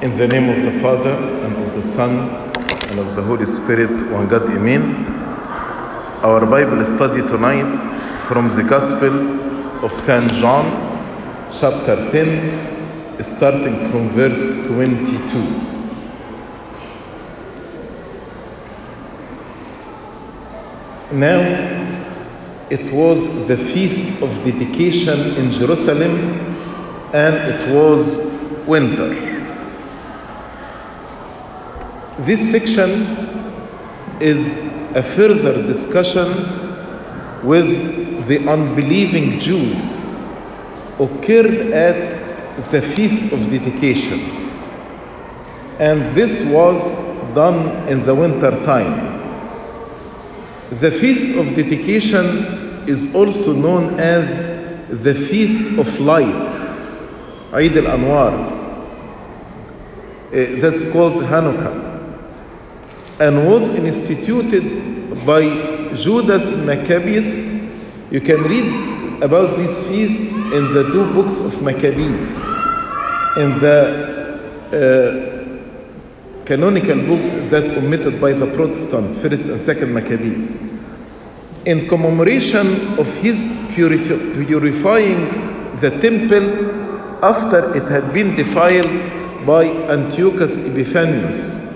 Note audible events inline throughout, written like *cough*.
In the name of the Father, and of the Son, and of the Holy Spirit, one God, Amen. Our Bible study tonight from the Gospel of St. John, chapter 10, starting from verse 22. Now, it was the feast of dedication in Jerusalem, and it was winter. This section is a further discussion with the unbelieving Jews occurred at the feast of dedication. And this was done in the winter time. The feast of dedication is also known as the feast of lights, Eid al-Anwar. Uh, that's called Hanukkah and was instituted by Judas Maccabeus. You can read about this feast in the two books of Maccabees, in the uh, canonical books that omitted by the Protestant, First and Second Maccabees. In commemoration of his purifi- purifying the temple after it had been defiled by Antiochus Epiphanes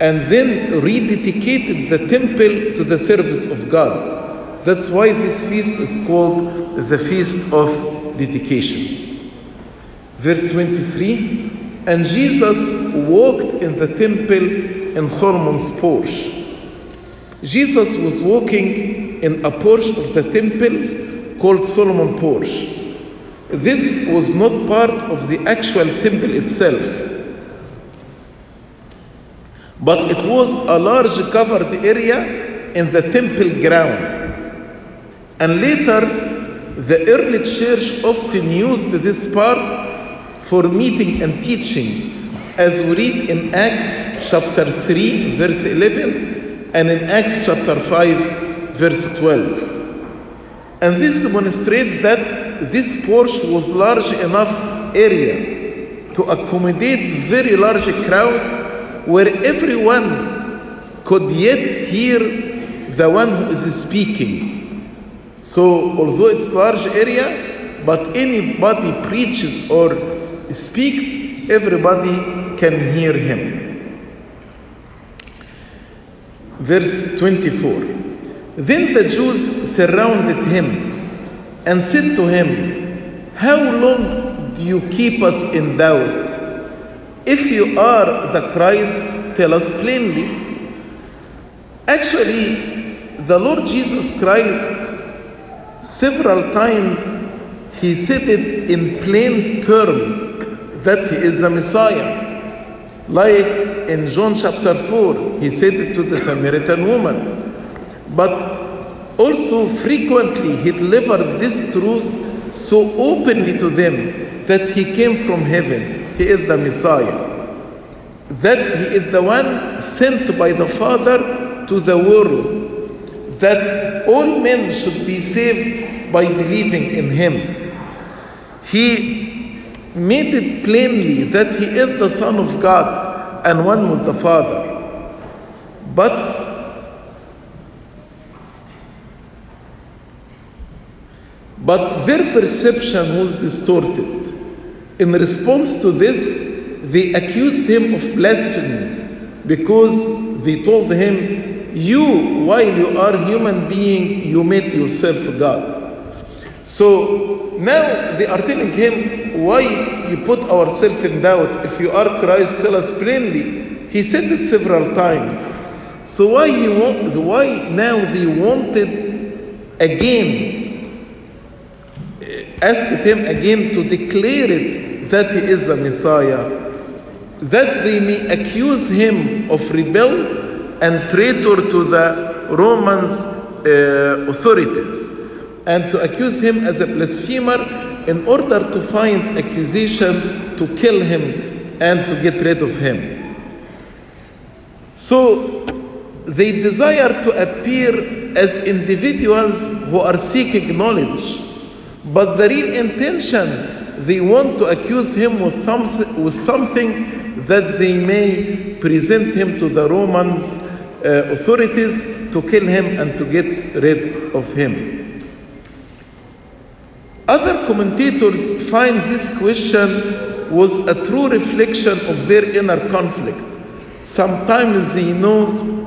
and then rededicated the temple to the service of God. That's why this feast is called the Feast of Dedication. Verse 23 And Jesus walked in the temple in Solomon's porch. Jesus was walking in a porch of the temple called Solomon Porch. This was not part of the actual temple itself but it was a large covered area in the temple grounds. And later, the early church often used this part for meeting and teaching, as we read in Acts chapter 3, verse 11, and in Acts chapter 5, verse 12. And this demonstrates that this porch was large enough area to accommodate very large crowd where everyone could yet hear the one who is speaking. So, although it's large area, but anybody preaches or speaks, everybody can hear him. Verse 24 Then the Jews surrounded him and said to him, How long do you keep us in doubt? If you are the Christ, tell us plainly. Actually, the Lord Jesus Christ, several times, he said it in plain terms that he is the Messiah. Like in John chapter 4, he said it to the Samaritan woman. But also frequently, he delivered this truth so openly to them that he came from heaven. He is the Messiah that he is the one sent by the Father to the world, that all men should be saved by believing in him. He made it plainly that he is the Son of God and one with the Father. But but their perception was distorted. In response to this, they accused him of blasphemy because they told him, You, while you are human being, you made yourself God. So now they are telling him, Why you put ourselves in doubt? If you are Christ, tell us plainly. He said it several times. So why he want, why now they wanted again, eh, asked him again to declare it that he is a Messiah that they may accuse him of rebel and traitor to the Romans uh, authorities and to accuse him as a blasphemer in order to find accusation to kill him and to get rid of him. So they desire to appear as individuals who are seeking knowledge, but the real intention they want to accuse him with, some, with something that they may present him to the Romans uh, authorities to kill him and to get rid of him. Other commentators find this question was a true reflection of their inner conflict. Sometimes they know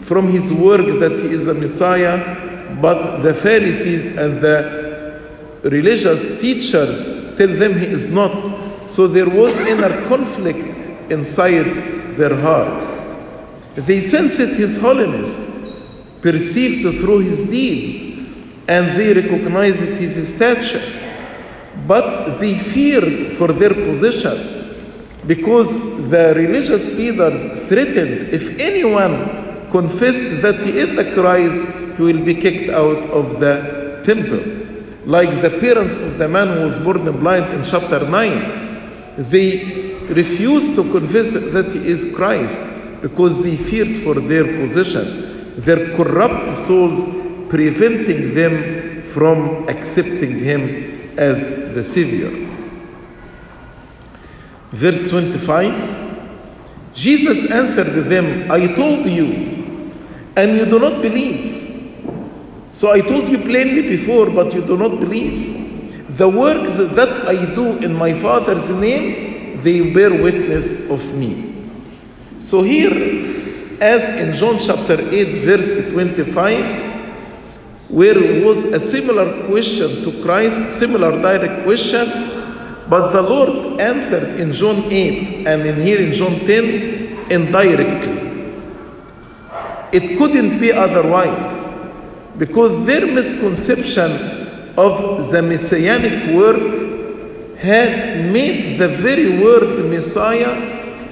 from his work that he is a Messiah, but the Pharisees and the religious teachers tell them he is not. So there was inner conflict inside their heart. They sensed his holiness, perceived through his deeds, and they recognized his stature. But they feared for their position because the religious leaders threatened if anyone confessed that he is the Christ, he will be kicked out of the temple. Like the parents of the man who was born blind in chapter 9, they refused to confess that he is Christ because they feared for their position, their corrupt souls preventing them from accepting him as the Savior. Verse 25 Jesus answered them, I told you, and you do not believe. So I told you plainly before, but you do not believe. The works that I do in my Father's name, they bear witness of me. So here, as in John chapter 8, verse 25, where was a similar question to Christ, similar direct question, but the Lord answered in John 8 and in here in John 10 indirectly. It couldn't be otherwise because their misconception of the messianic work had made the very word Messiah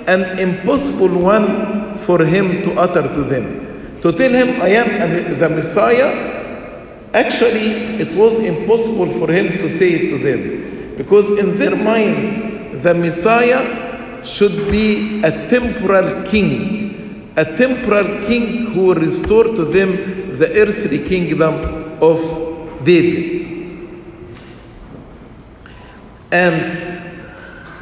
an impossible one for him to utter to them. To tell him, I am the Messiah, actually, it was impossible for him to say it to them. Because in their mind, the Messiah should be a temporal king, a temporal king who will restore to them the earthly kingdom of David. And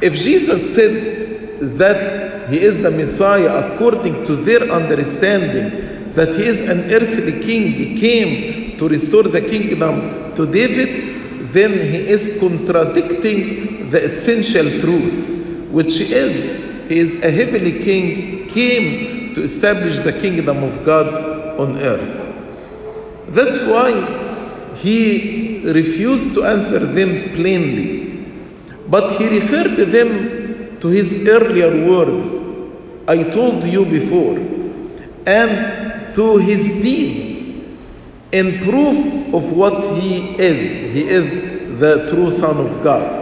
if Jesus said that he is the Messiah according to their understanding, that he is an earthly king, he came to restore the kingdom to David, then he is contradicting the essential truth, which is he is a heavenly king, came to establish the kingdom of God on earth. That's why he refused to answer them plainly. But he referred them to his earlier words I told you before, and to his deeds in proof of what he is. He is the true Son of God.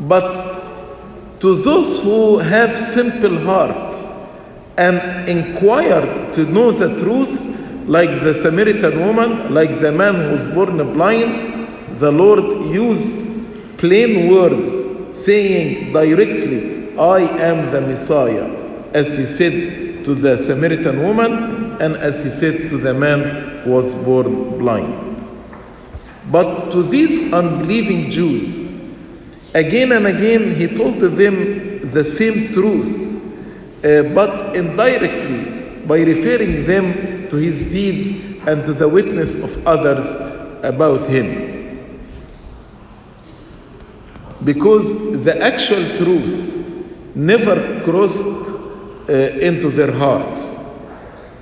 But to those who have simple heart and inquired to know the truth, like the Samaritan woman, like the man who was born blind, the Lord used plain words saying directly, I am the Messiah, as he said to the Samaritan woman and as he said to the man who was born blind. But to these unbelieving Jews, again and again he told them the same truth, but indirectly by referring them to his deeds and to the witness of others about him. Because the actual truth never crossed uh, into their hearts.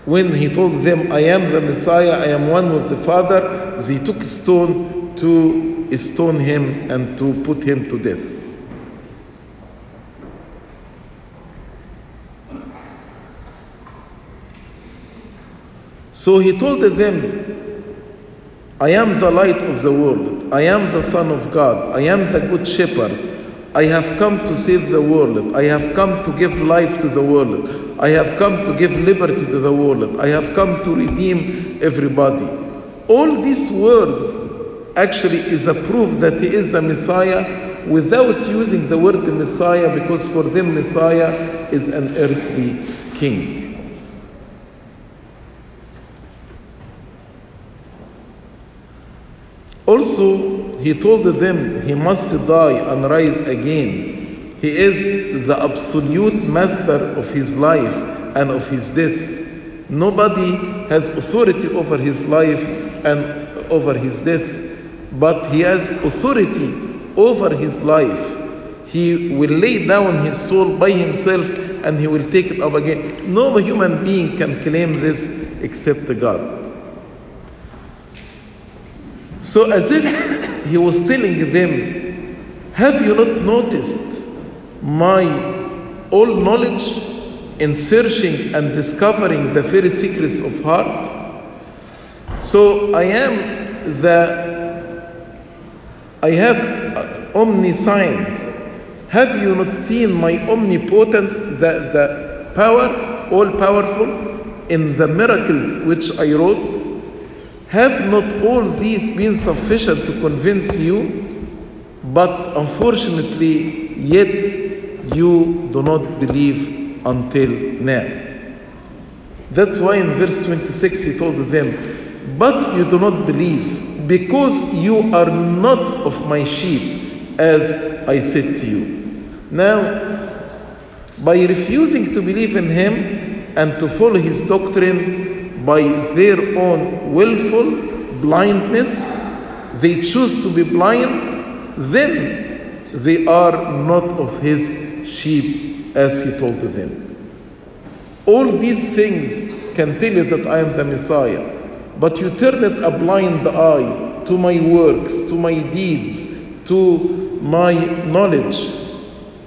When he told them, I am the Messiah, I am one with the Father, they took stone to stone him and to put him to death. So he told them, I am the light of the world. I am the Son of God. I am the good shepherd. I have come to save the world. I have come to give life to the world. I have come to give liberty to the world. I have come to redeem everybody. All these words actually is a proof that he is the Messiah without using the word Messiah because for them Messiah is an earthly king. Also, he told them he must die and rise again. He is the absolute master of his life and of his death. Nobody has authority over his life and over his death, but he has authority over his life. He will lay down his soul by himself and he will take it up again. No human being can claim this except God. So, as if he was telling them, Have you not noticed my all knowledge in searching and discovering the very secrets of heart? So, I am the, I have uh, omniscience. Have you not seen my omnipotence, the, the power, all powerful, in the miracles which I wrote? Have not all these been sufficient to convince you? But unfortunately, yet you do not believe until now. That's why in verse 26 he told them, But you do not believe, because you are not of my sheep, as I said to you. Now, by refusing to believe in him and to follow his doctrine, by their own willful blindness, they choose to be blind, then they are not of his sheep, as he told them. All these things can tell you that I am the Messiah, but you turn it a blind eye to my works, to my deeds, to my knowledge,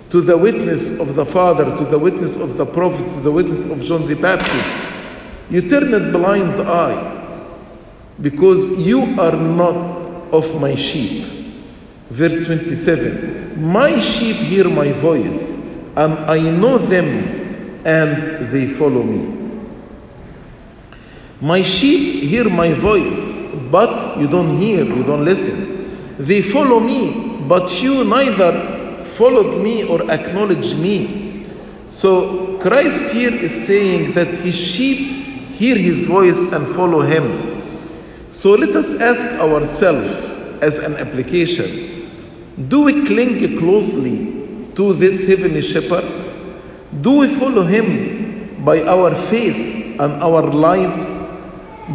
to the witness of the Father, to the witness of the prophets, to the witness of John the Baptist you turn a blind eye because you are not of my sheep. Verse 27 My sheep hear my voice, and I know them, and they follow me. My sheep hear my voice, but you don't hear, you don't listen. They follow me, but you neither followed me or acknowledged me. So Christ here is saying that his sheep hear his voice and follow him. So let us ask ourselves as an application do we cling closely to this heavenly shepherd? Do we follow him by our faith and our lives?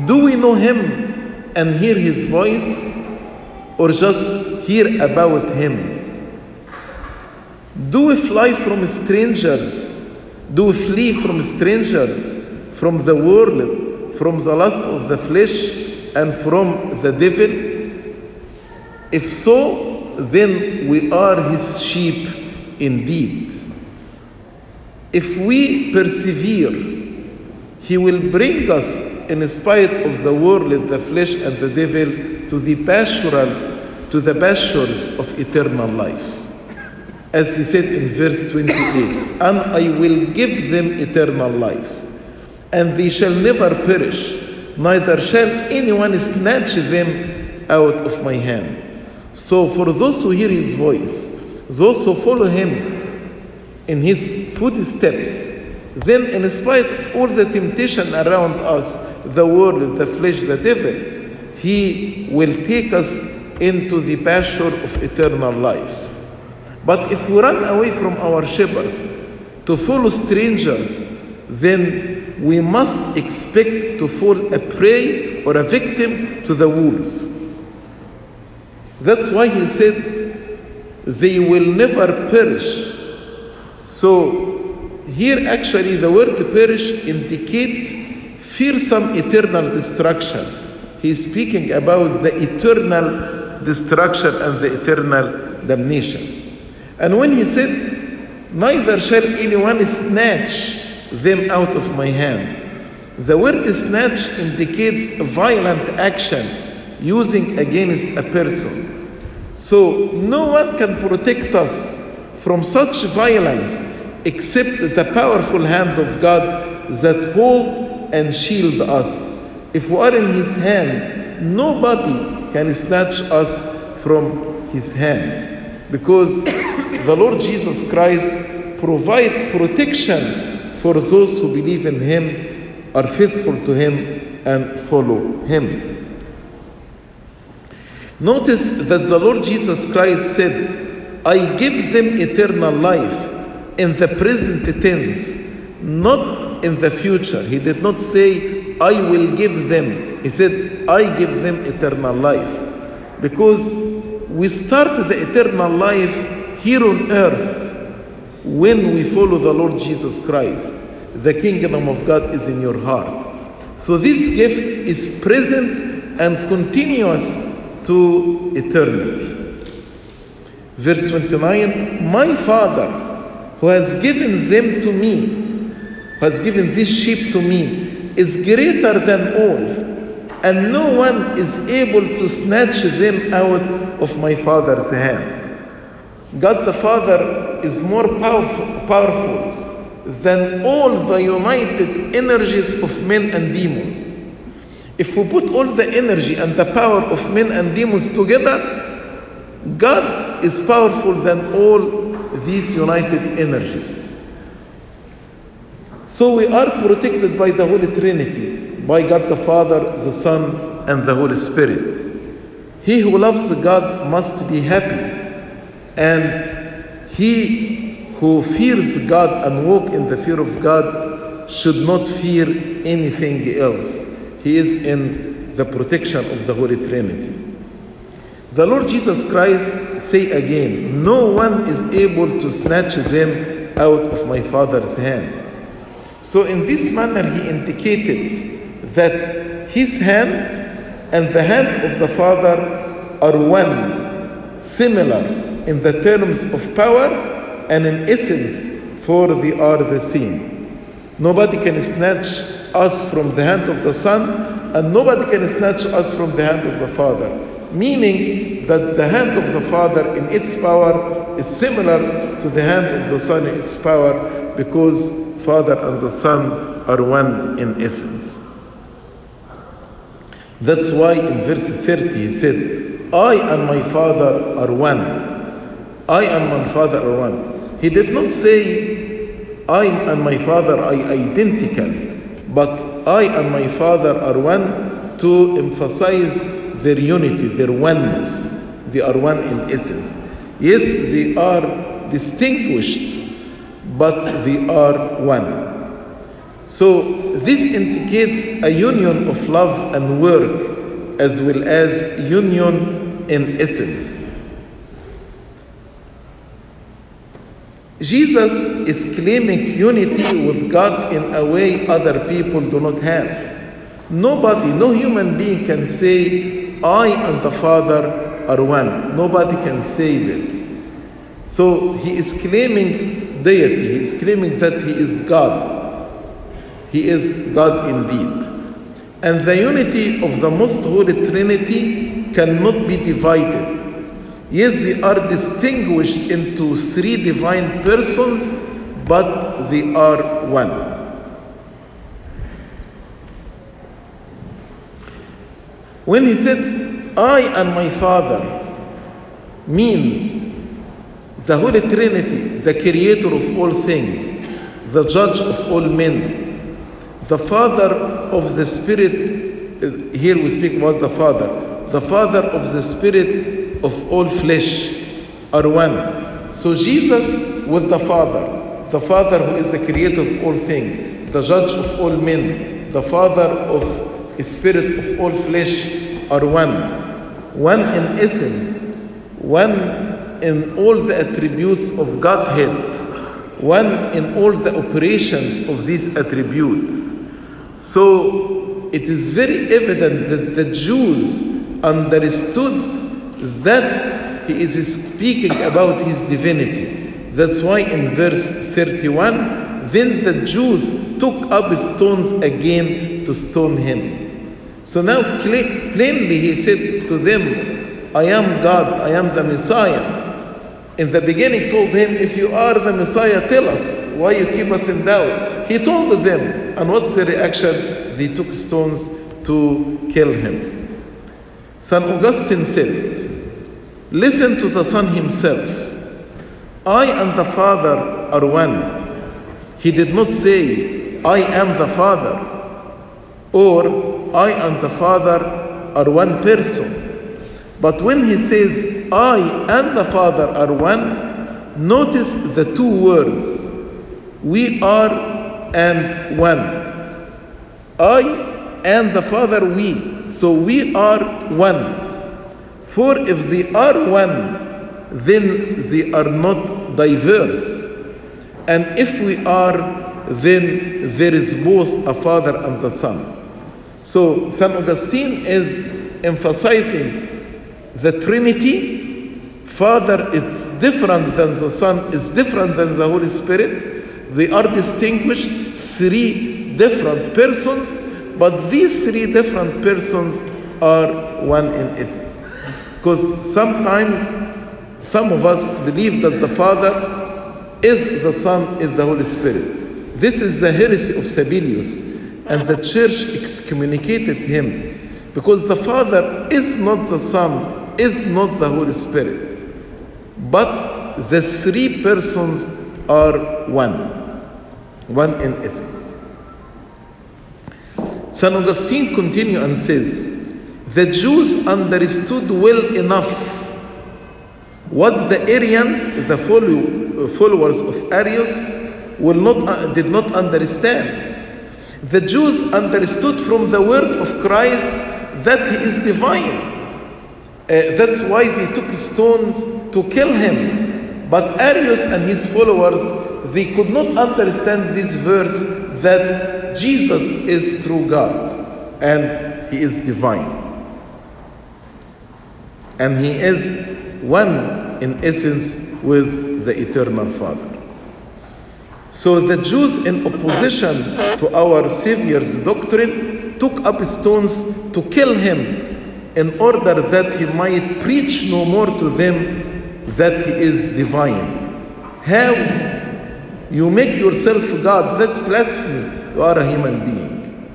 Do we know him and hear his voice? Or just hear about him? Do we fly from strangers? Do we flee from strangers? From the world, from the lust of the flesh, and from the devil? If so, then we are his sheep indeed. If we persevere, he will bring us, in spite of the world, the flesh, and the devil, to the pastoral, to the pastures of eternal life. As he said in verse 28, and I will give them eternal life and they shall never perish, neither shall anyone snatch them out of my hand. So, for those who hear his voice, those who follow him in his footsteps, then, in spite of all the temptation around us, the world, the flesh, the devil, he will take us into the pasture of eternal life. But if we run away from our shepherd to follow strangers, then we must expect to fall a prey or a victim to the wolf. That's why he said, they will never perish. So, here actually the word perish indicate fearsome eternal destruction. He's speaking about the eternal destruction and the eternal damnation. And when he said, neither shall anyone snatch them out of my hand. The word snatch indicates a violent action using against a person. So no one can protect us from such violence except the powerful hand of God that hold and shield us. If we are in his hand, nobody can snatch us from his hand because the Lord Jesus Christ provide protection for those who believe in him, are faithful to him, and follow him. Notice that the Lord Jesus Christ said, I give them eternal life in the present tense, not in the future. He did not say, I will give them. He said, I give them eternal life. Because we start the eternal life here on earth when we follow the Lord Jesus Christ. The kingdom of God is in your heart. So this gift is present and continuous to eternity. Verse 29 My Father, who has given them to me, has given this sheep to me, is greater than all, and no one is able to snatch them out of my Father's hand. God the Father is more powerful, powerful than all the united energies of men and demons. If we put all the energy and the power of men and demons together, God is powerful than all these united energies. So we are protected by the Holy Trinity, by God the Father, the Son, and the Holy Spirit. He who loves God must be happy, and he who fears God and walk in the fear of God should not fear anything else. He is in the protection of the Holy Trinity. The Lord Jesus Christ say again, no one is able to snatch them out of my Father's hand. So in this manner he indicated that his hand and the hand of the Father are one, similar in the terms of power and in essence, for the same. Nobody can snatch us from the hand of the Son, and nobody can snatch us from the hand of the Father. Meaning that the hand of the Father in its power is similar to the hand of the Son in its power because Father and the Son are one in essence. That's why in verse 30 he said, I and my Father are one. I and my Father are one. He did not say, I and my Father are identical, but I and my Father are one to emphasize their unity, their oneness. They are one in essence. Yes, they are distinguished, but they are one. So this indicates a union of love and work as well as union in essence. Jesus is claiming unity with God in a way other people do not have. Nobody, no human being can say, I and the Father are one. Nobody can say this. So he is claiming deity, he is claiming that he is God. He is God indeed. And the unity of the Most Holy Trinity cannot be divided. Yes, they are distinguished into three divine persons, but they are one. When he said, I and my Father, means the Holy Trinity, the creator of all things, the judge of all men, the Father of the Spirit, uh, here we speak about the Father, the Father of the Spirit of all flesh are one. So Jesus with the Father, the Father who is the creator of all things, the judge of all men, the Father of Spirit of all flesh are one. One in essence, one in all the attributes of Godhead, one in all the operations of these attributes. So it is very evident that the Jews understood that he is speaking about his divinity. That's why in verse 31, then the Jews took up stones again to stone him. So now plainly he said to them, I am God, I am the Messiah. In the beginning told him, if you are the Messiah, tell us why you keep us in doubt. He told them, and what's the reaction? They took stones to kill him. St. Augustine said, Listen to the Son himself. I and the Father are one. He did not say, I am the Father, or I and the Father are one person. But when he says, I and the Father are one, notice the two words we are and one. I and the Father we. So we are one. For if they are one, then they are not diverse. And if we are, then there is both a Father and the Son. So St. Augustine is emphasizing the Trinity. Father is different than the Son, is different than the Holy Spirit. They are distinguished, three different persons, but these three different persons are one in essence. Because sometimes some of us believe that the Father is the Son, is the Holy Spirit. This is the heresy of Sabellius, and the church excommunicated him because the Father is not the Son, is not the Holy Spirit, but the three persons are one, one in essence. St. Augustine continues and says, the Jews understood well enough what the Arians, the follow, followers of Arius, will not, uh, did not understand. The Jews understood from the word of Christ that he is divine. Uh, that's why they took stones to kill him. But Arius and his followers, they could not understand this verse that Jesus is true God and he is divine. And he is one in essence with the eternal Father. So the Jews, in opposition to our Savior's doctrine, took up stones to kill him in order that he might preach no more to them that he is divine. How you make yourself God, that's blasphemy. You are a human being.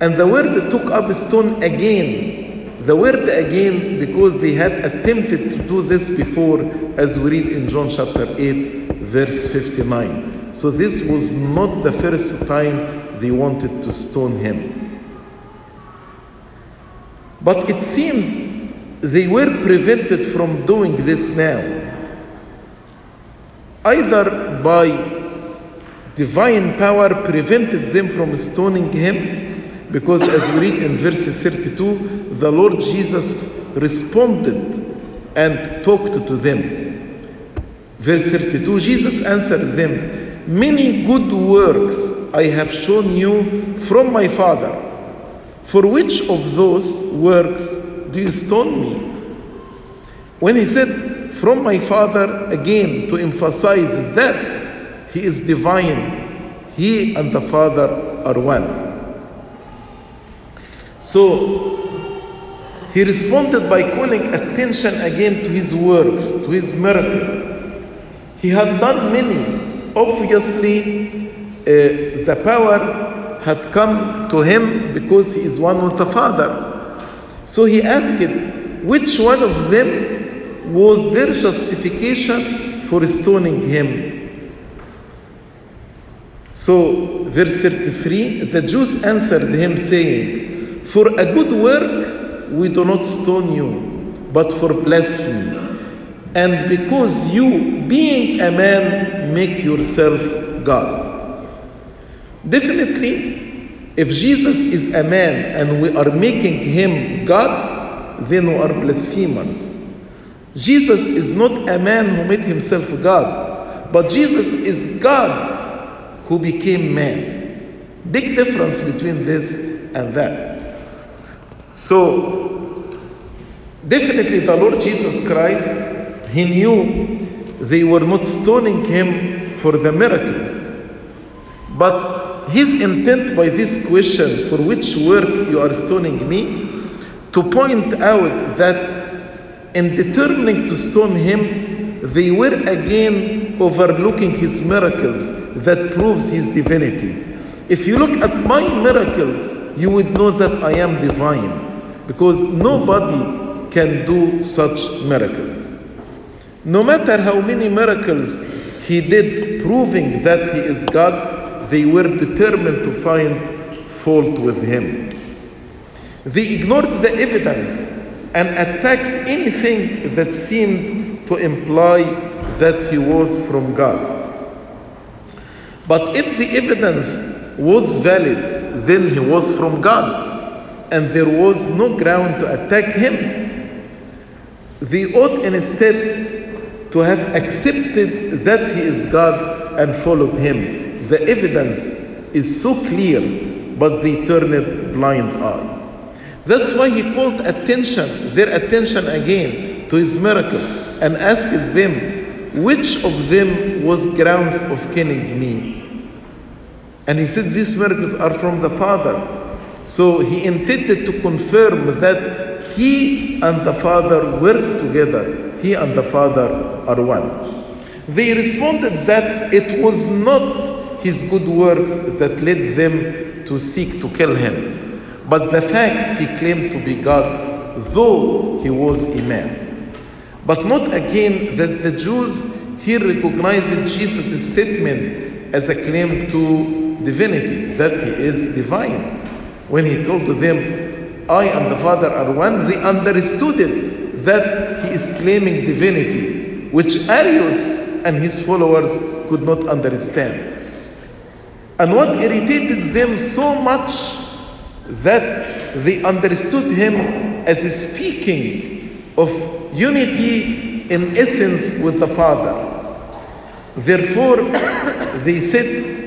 And the word took up stone again. The word again because they had attempted to do this before, as we read in John chapter 8, verse 59. So this was not the first time they wanted to stone him. But it seems they were prevented from doing this now. Either by divine power prevented them from stoning him, because as we read in verse 32, the Lord Jesus responded and talked to them. Verse 32 Jesus answered them, Many good works I have shown you from my Father. For which of those works do you stone me? When he said, From my Father, again to emphasize that he is divine, he and the Father are one. So he responded by calling attention again to his works, to his miracle. He had done many. Obviously, uh, the power had come to him because he is one with the Father. So he asked, which one of them was their justification for stoning him? So, verse 33 the Jews answered him, saying, For a good work we do not stone you, but for blasphemy. And because you, being a man, make yourself God. Definitely, if Jesus is a man and we are making him God, then we are blasphemers. Jesus is not a man who made himself God, but Jesus is God who became man. Big difference between this and that. So, definitely the Lord Jesus Christ, he knew they were not stoning him for the miracles. But his intent by this question, for which work you are stoning me, to point out that in determining to stone him, they were again overlooking his miracles that proves his divinity. If you look at my miracles, you would know that I am divine because nobody can do such miracles. No matter how many miracles he did proving that he is God, they were determined to find fault with him. They ignored the evidence and attacked anything that seemed to imply that he was from God. But if the evidence was valid, then he was from God, and there was no ground to attack him. They ought instead to have accepted that he is God and followed him. The evidence is so clear, but they turned blind eye. That's why he called attention, their attention again to his miracle and asked them, which of them was grounds of killing me? And he said, These miracles are from the Father. So he intended to confirm that he and the Father work together. He and the Father are one. They responded that it was not his good works that led them to seek to kill him, but the fact he claimed to be God, though he was a man. But not again that the Jews here recognized Jesus' statement as a claim to divinity, that he is divine. When he told them, I and the Father are one, they understood it, that he is claiming divinity, which Arius and his followers could not understand. And what irritated them so much that they understood him as speaking of unity in essence with the Father. Therefore, they said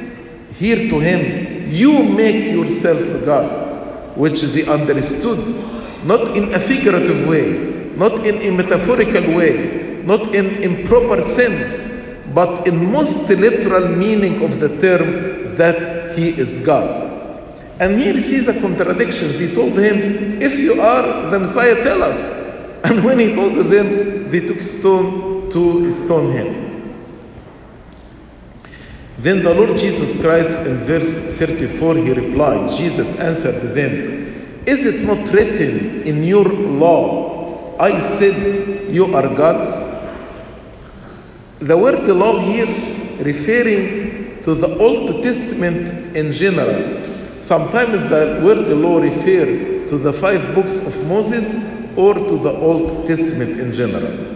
here to him, You make yourself God, which they understood not in a figurative way, not in a metaphorical way, not in improper sense, but in most literal meaning of the term that he is God. And here he sees a contradiction. He told him, If you are the Messiah, tell us. *laughs* And when he told them, they took stone to stone him. Then the Lord Jesus Christ in verse 34 he replied, Jesus answered them, Is it not written in your law, I said you are gods? The word law here referring to the Old Testament in general. Sometimes the word law refer to the five books of Moses or to the Old Testament in general.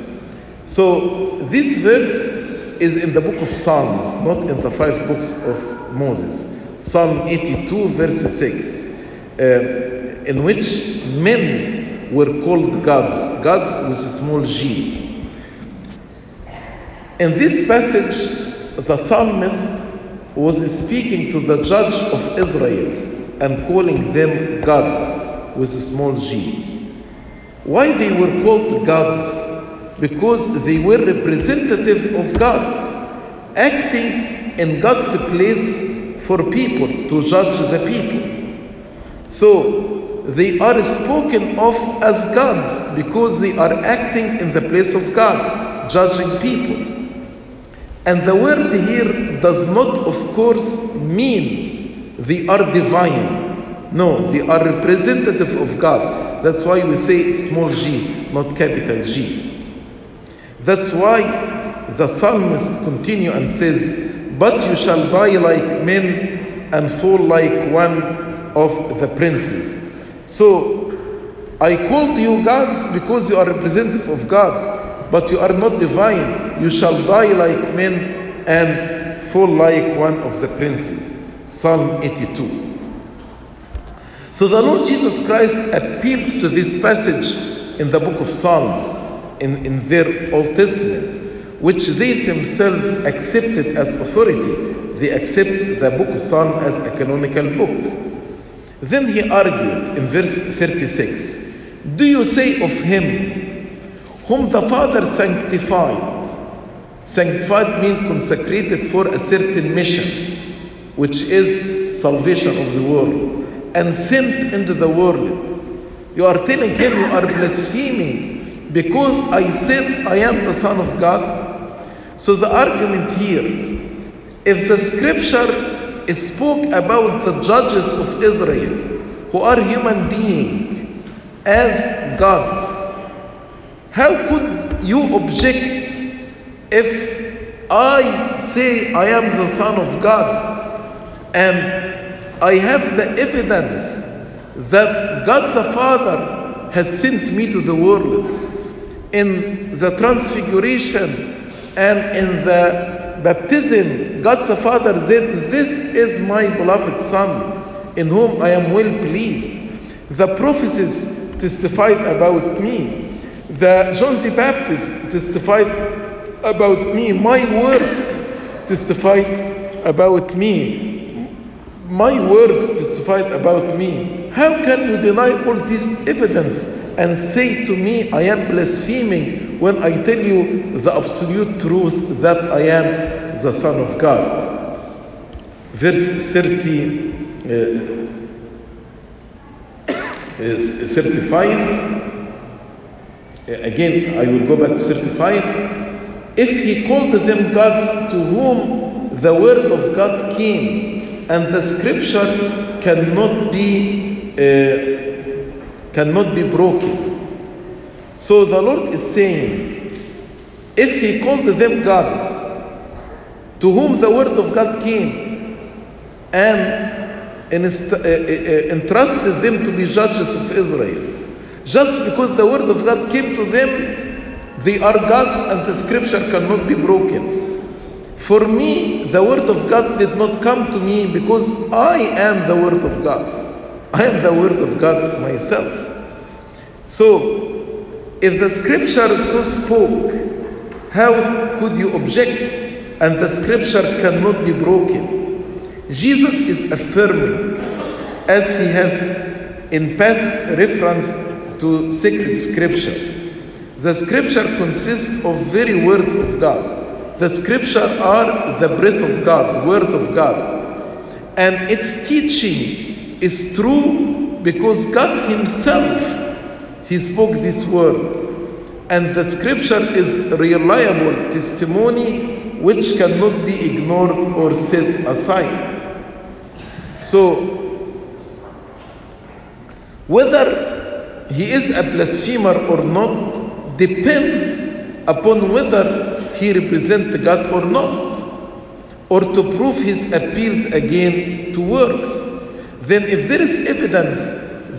So this verse is in the book of Psalms, not in the five books of Moses. Psalm 82, verse 6, uh, in which men were called gods, gods with a small g. In this passage, the psalmist was speaking to the judge of Israel and calling them gods with a small g. Why they were called gods? Because they were representative of God, acting in God's place for people to judge the people. So they are spoken of as gods because they are acting in the place of God, judging people. And the word here does not, of course, mean they are divine. No, they are representative of God. That's why we say small g, not capital G. That's why the psalmist continue and says, But you shall die like men and fall like one of the princes. So I called you gods because you are representative of God, but you are not divine. You shall die like men and fall like one of the princes. Psalm 82. So the Lord Jesus Christ appealed to this passage in the book of Psalms in, in their Old Testament, which they themselves accepted as authority. They accept the book of Psalm as a canonical book. Then he argued in verse 36 Do you say of him whom the Father sanctified? Sanctified means consecrated for a certain mission, which is salvation of the world, and sent into the world. You are telling him you are blaspheming because I said I am the Son of God. So the argument here, if the scripture spoke about the judges of Israel, who are human beings, as gods, how could you object if I say I am the Son of God and I have the evidence that God the Father has sent me to the world. In the transfiguration and in the baptism, God the Father said, This is my beloved Son, in whom I am well pleased. The prophecies testified about me. The John the Baptist testified about me. My words testified about me. My words testified about me. How can you deny all this evidence and say to me, I am blaspheming when I tell you the absolute truth that I am the Son of God? Verse 30, uh, is 35. Again, I will go back to 35. If he called them gods to whom the word of God came, and the scripture cannot be uh, cannot be broken. So the Lord is saying, if he called them gods, to whom the word of God came, and uh, uh, entrusted them to be judges of Israel, just because the word of God came to them, they are gods and the scripture cannot be broken. For me, the word of God did not come to me because I am the word of God. I am the word of God myself. So, if the scripture so spoke, how could you object? And the scripture cannot be broken. Jesus is affirming, as he has in past reference to sacred scripture. The scripture consists of very words of God. The scripture are the breath of God, word of God. And its teaching is true because God Himself He spoke this word. And the scripture is reliable testimony which cannot be ignored or set aside. So whether he is a blasphemer or not depends upon whether he represents God or not, or to prove his appeals again to works. Then, if there is evidence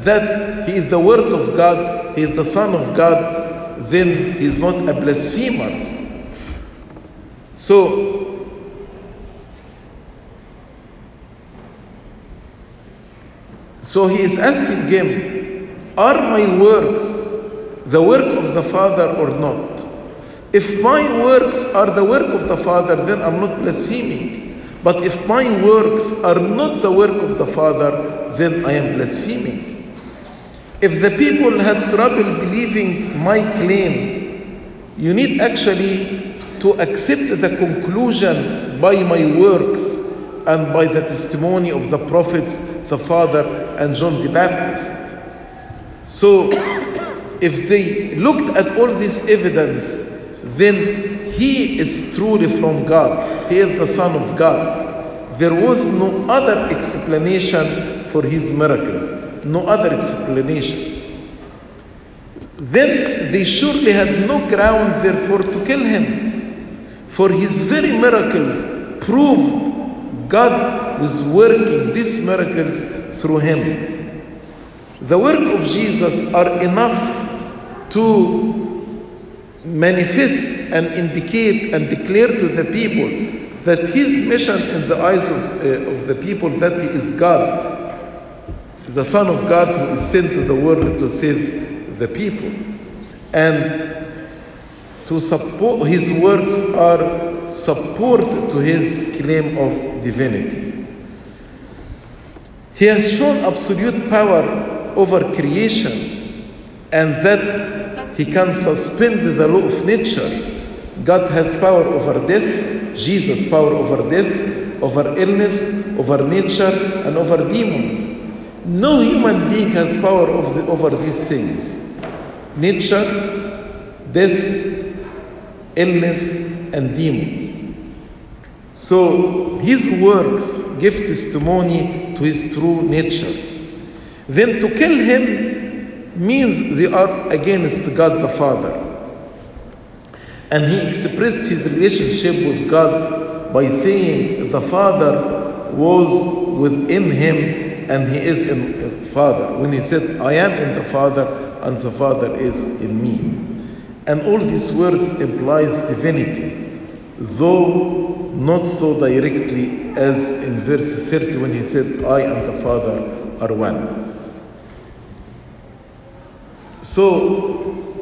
that he is the Word of God, he is the Son of God, then he is not a blasphemer. So, so he is asking him, Are my works the work of the Father or not? If my works are the work of the Father, then I'm not blaspheming. But if my works are not the work of the Father, then I am blaspheming. If the people had trouble believing my claim, you need actually to accept the conclusion by my works and by the testimony of the prophets, the Father, and John the Baptist. So, *coughs* if they looked at all this evidence, then he is truly from God. He is the Son of God. There was no other explanation for his miracles, no other explanation. Then they surely had no ground, therefore, to kill him. For his very miracles proved God was working these miracles through him. The work of Jesus are enough to manifest and indicate and declare to the people that his mission in the eyes of, uh, of the people that he is God, the Son of God who is sent to the world to save the people. And to support his works are support to his claim of divinity. He has shown absolute power over creation and that he can suspend the law of nature. God has power over death, Jesus power over death, over illness, over nature, and over demons. No human being has power the, over these things nature, death, illness, and demons. So his works give testimony to his true nature. Then to kill him means they are against God the Father. And he expressed his relationship with God by saying the Father was within him and he is in the Father. When he said, I am in the Father, and the Father is in me. And all these words implies divinity, though not so directly as in verse 30 when he said, I and the Father are one. So,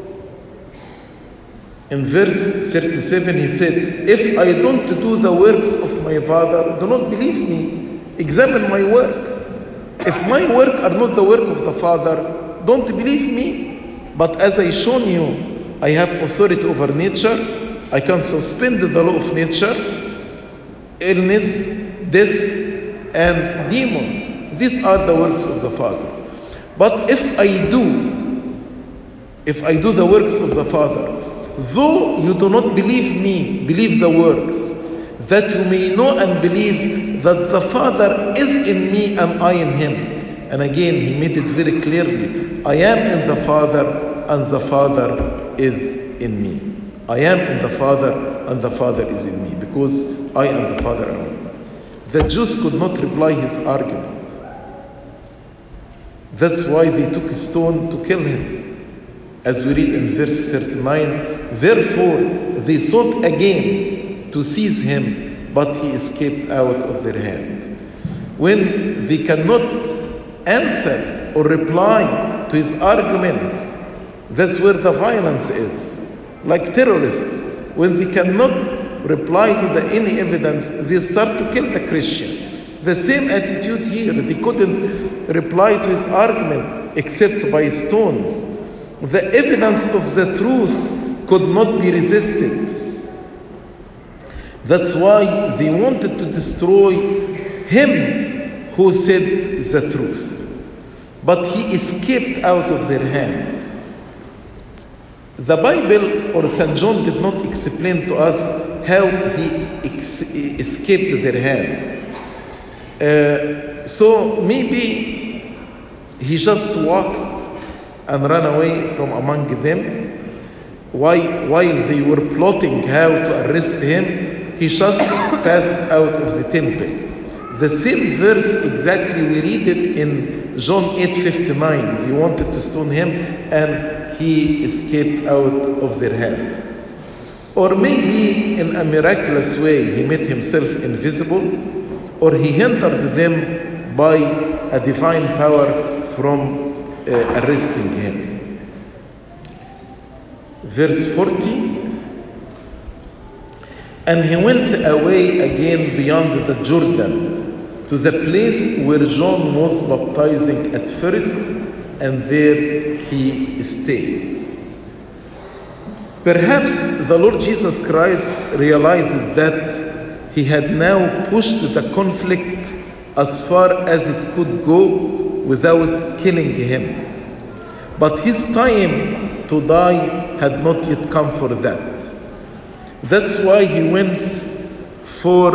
in verse 37, he said, If I don't do the works of my Father, do not believe me. Examine my work. If my work are not the work of the Father, don't believe me. But as I shown you, I have authority over nature. I can suspend the law of nature, illness, death, and demons. These are the works of the Father. But if I do, if I do the works of the Father, though you do not believe me, believe the works, that you may know and believe that the Father is in me and I in him. And again, he made it very clearly I am in the Father and the Father is in me. I am in the Father and the Father is in me because I and the Father are one. The Jews could not reply his argument. That's why they took a stone to kill him. As we read in verse 39, therefore they sought again to seize him, but he escaped out of their hand. When they cannot answer or reply to his argument, that's where the violence is. Like terrorists, when they cannot reply to the any evidence, they start to kill the Christian. The same attitude here. They couldn't reply to his argument except by stones. The evidence of the truth could not be resisted. That's why they wanted to destroy him who said the truth. But he escaped out of their hand. The Bible or St. John did not explain to us how he ex- escaped their hand. Uh, so maybe he just walked and ran away from among them. While, while they were plotting how to arrest him, he just *coughs* passed out of the temple. The same verse exactly we read it in John 8:59. They wanted to stone him and he escaped out of their hand. Or maybe in a miraculous way he made himself invisible or he hindered them by a divine power from uh, arresting him. Verse 40 And he went away again beyond the Jordan to the place where John was baptizing at first, and there he stayed. Perhaps the Lord Jesus Christ realizes that he had now pushed the conflict as far as it could go without killing him. But his time to die had not yet come for that. That's why he went for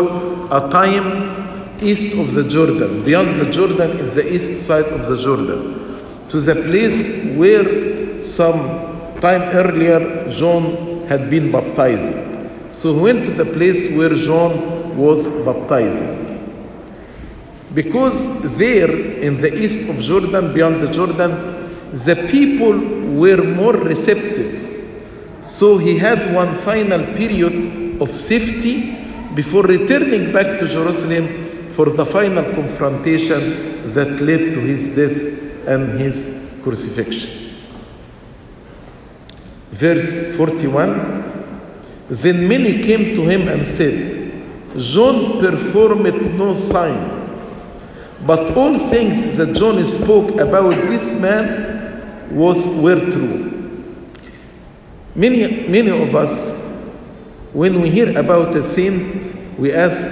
a time east of the Jordan, beyond the Jordan, in the east side of the Jordan, to the place where some time earlier John had been baptizing. So he went to the place where John was baptizing. Because there, in the east of Jordan, beyond the Jordan, the people were more receptive. So he had one final period of safety before returning back to Jerusalem for the final confrontation that led to his death and his crucifixion. Verse 41 Then many came to him and said, John performed no sign, but all things that John spoke about this man was were true. Many, many of us, when we hear about a saint, we ask,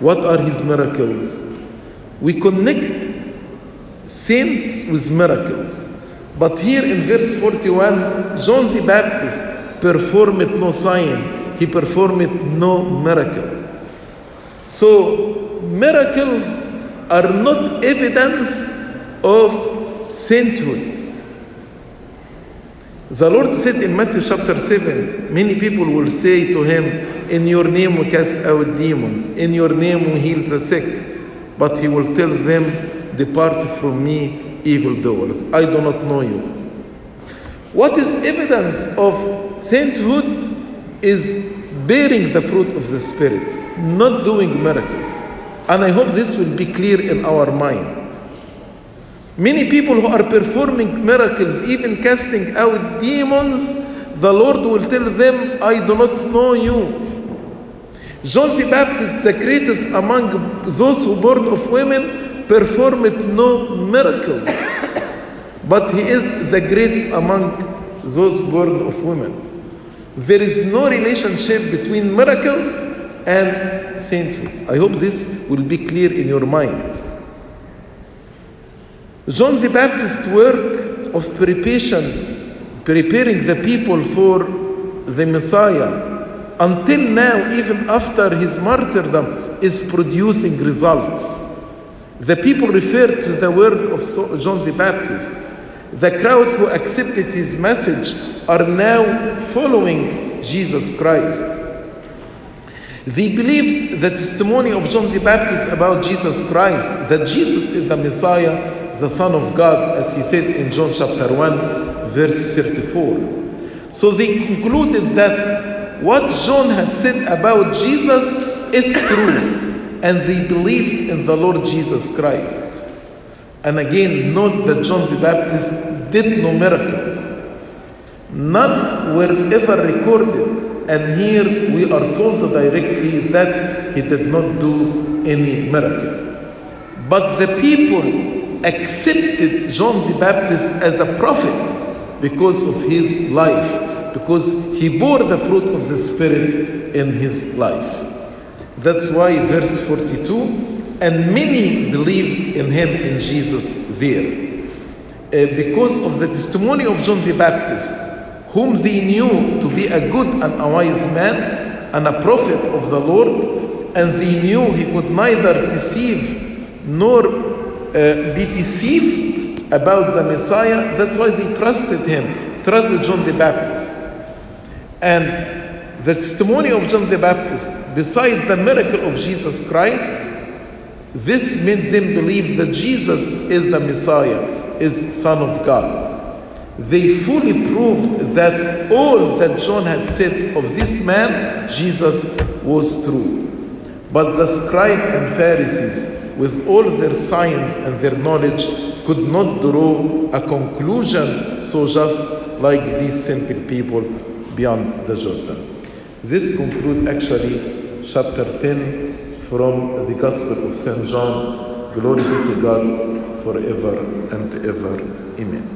what are his miracles? We connect saints with miracles. But here in verse 41, John the Baptist performed no sign, he performed no miracle. So, miracles are not evidence of sainthood. The Lord said in Matthew chapter 7, many people will say to him, In your name we cast out demons, in your name we heal the sick. But he will tell them, Depart from me, evildoers. I do not know you. What is evidence of sainthood is bearing the fruit of the Spirit, not doing miracles. And I hope this will be clear in our mind. Many people who are performing miracles, even casting out demons, the Lord will tell them, I do not know you. John the Baptist, the greatest among those who born of women, performed no miracles. *coughs* but he is the greatest among those born of women. There is no relationship between miracles and sainthood. I hope this will be clear in your mind. John the Baptist's work of preparation, preparing the people for the Messiah, until now, even after his martyrdom, is producing results. The people refer to the word of John the Baptist. The crowd who accepted his message are now following Jesus Christ. They believed the testimony of John the Baptist about Jesus Christ, that Jesus is the Messiah, the Son of God, as he said in John chapter 1, verse 34. So they concluded that what John had said about Jesus is true, and they believed in the Lord Jesus Christ. And again, note that John the Baptist did no miracles. None were ever recorded, and here we are told directly that he did not do any miracle. But the people accepted John the Baptist as a prophet because of his life, because he bore the fruit of the Spirit in his life. That's why verse 42 and many believed in him, in Jesus, there. Uh, because of the testimony of John the Baptist, whom they knew to be a good and a wise man and a prophet of the Lord, and they knew he could neither deceive nor uh, be deceived about the Messiah. That's why they trusted him, trusted John the Baptist. And the testimony of John the Baptist, beside the miracle of Jesus Christ, this made them believe that Jesus is the Messiah, is Son of God. They fully proved that all that John had said of this man, Jesus, was true. But the scribe and Pharisees, with all their science and their knowledge, could not draw a conclusion so just like these simple people beyond the Jordan. This concludes actually chapter 10 from the Gospel of St. John. Glory be to God forever and ever. Amen.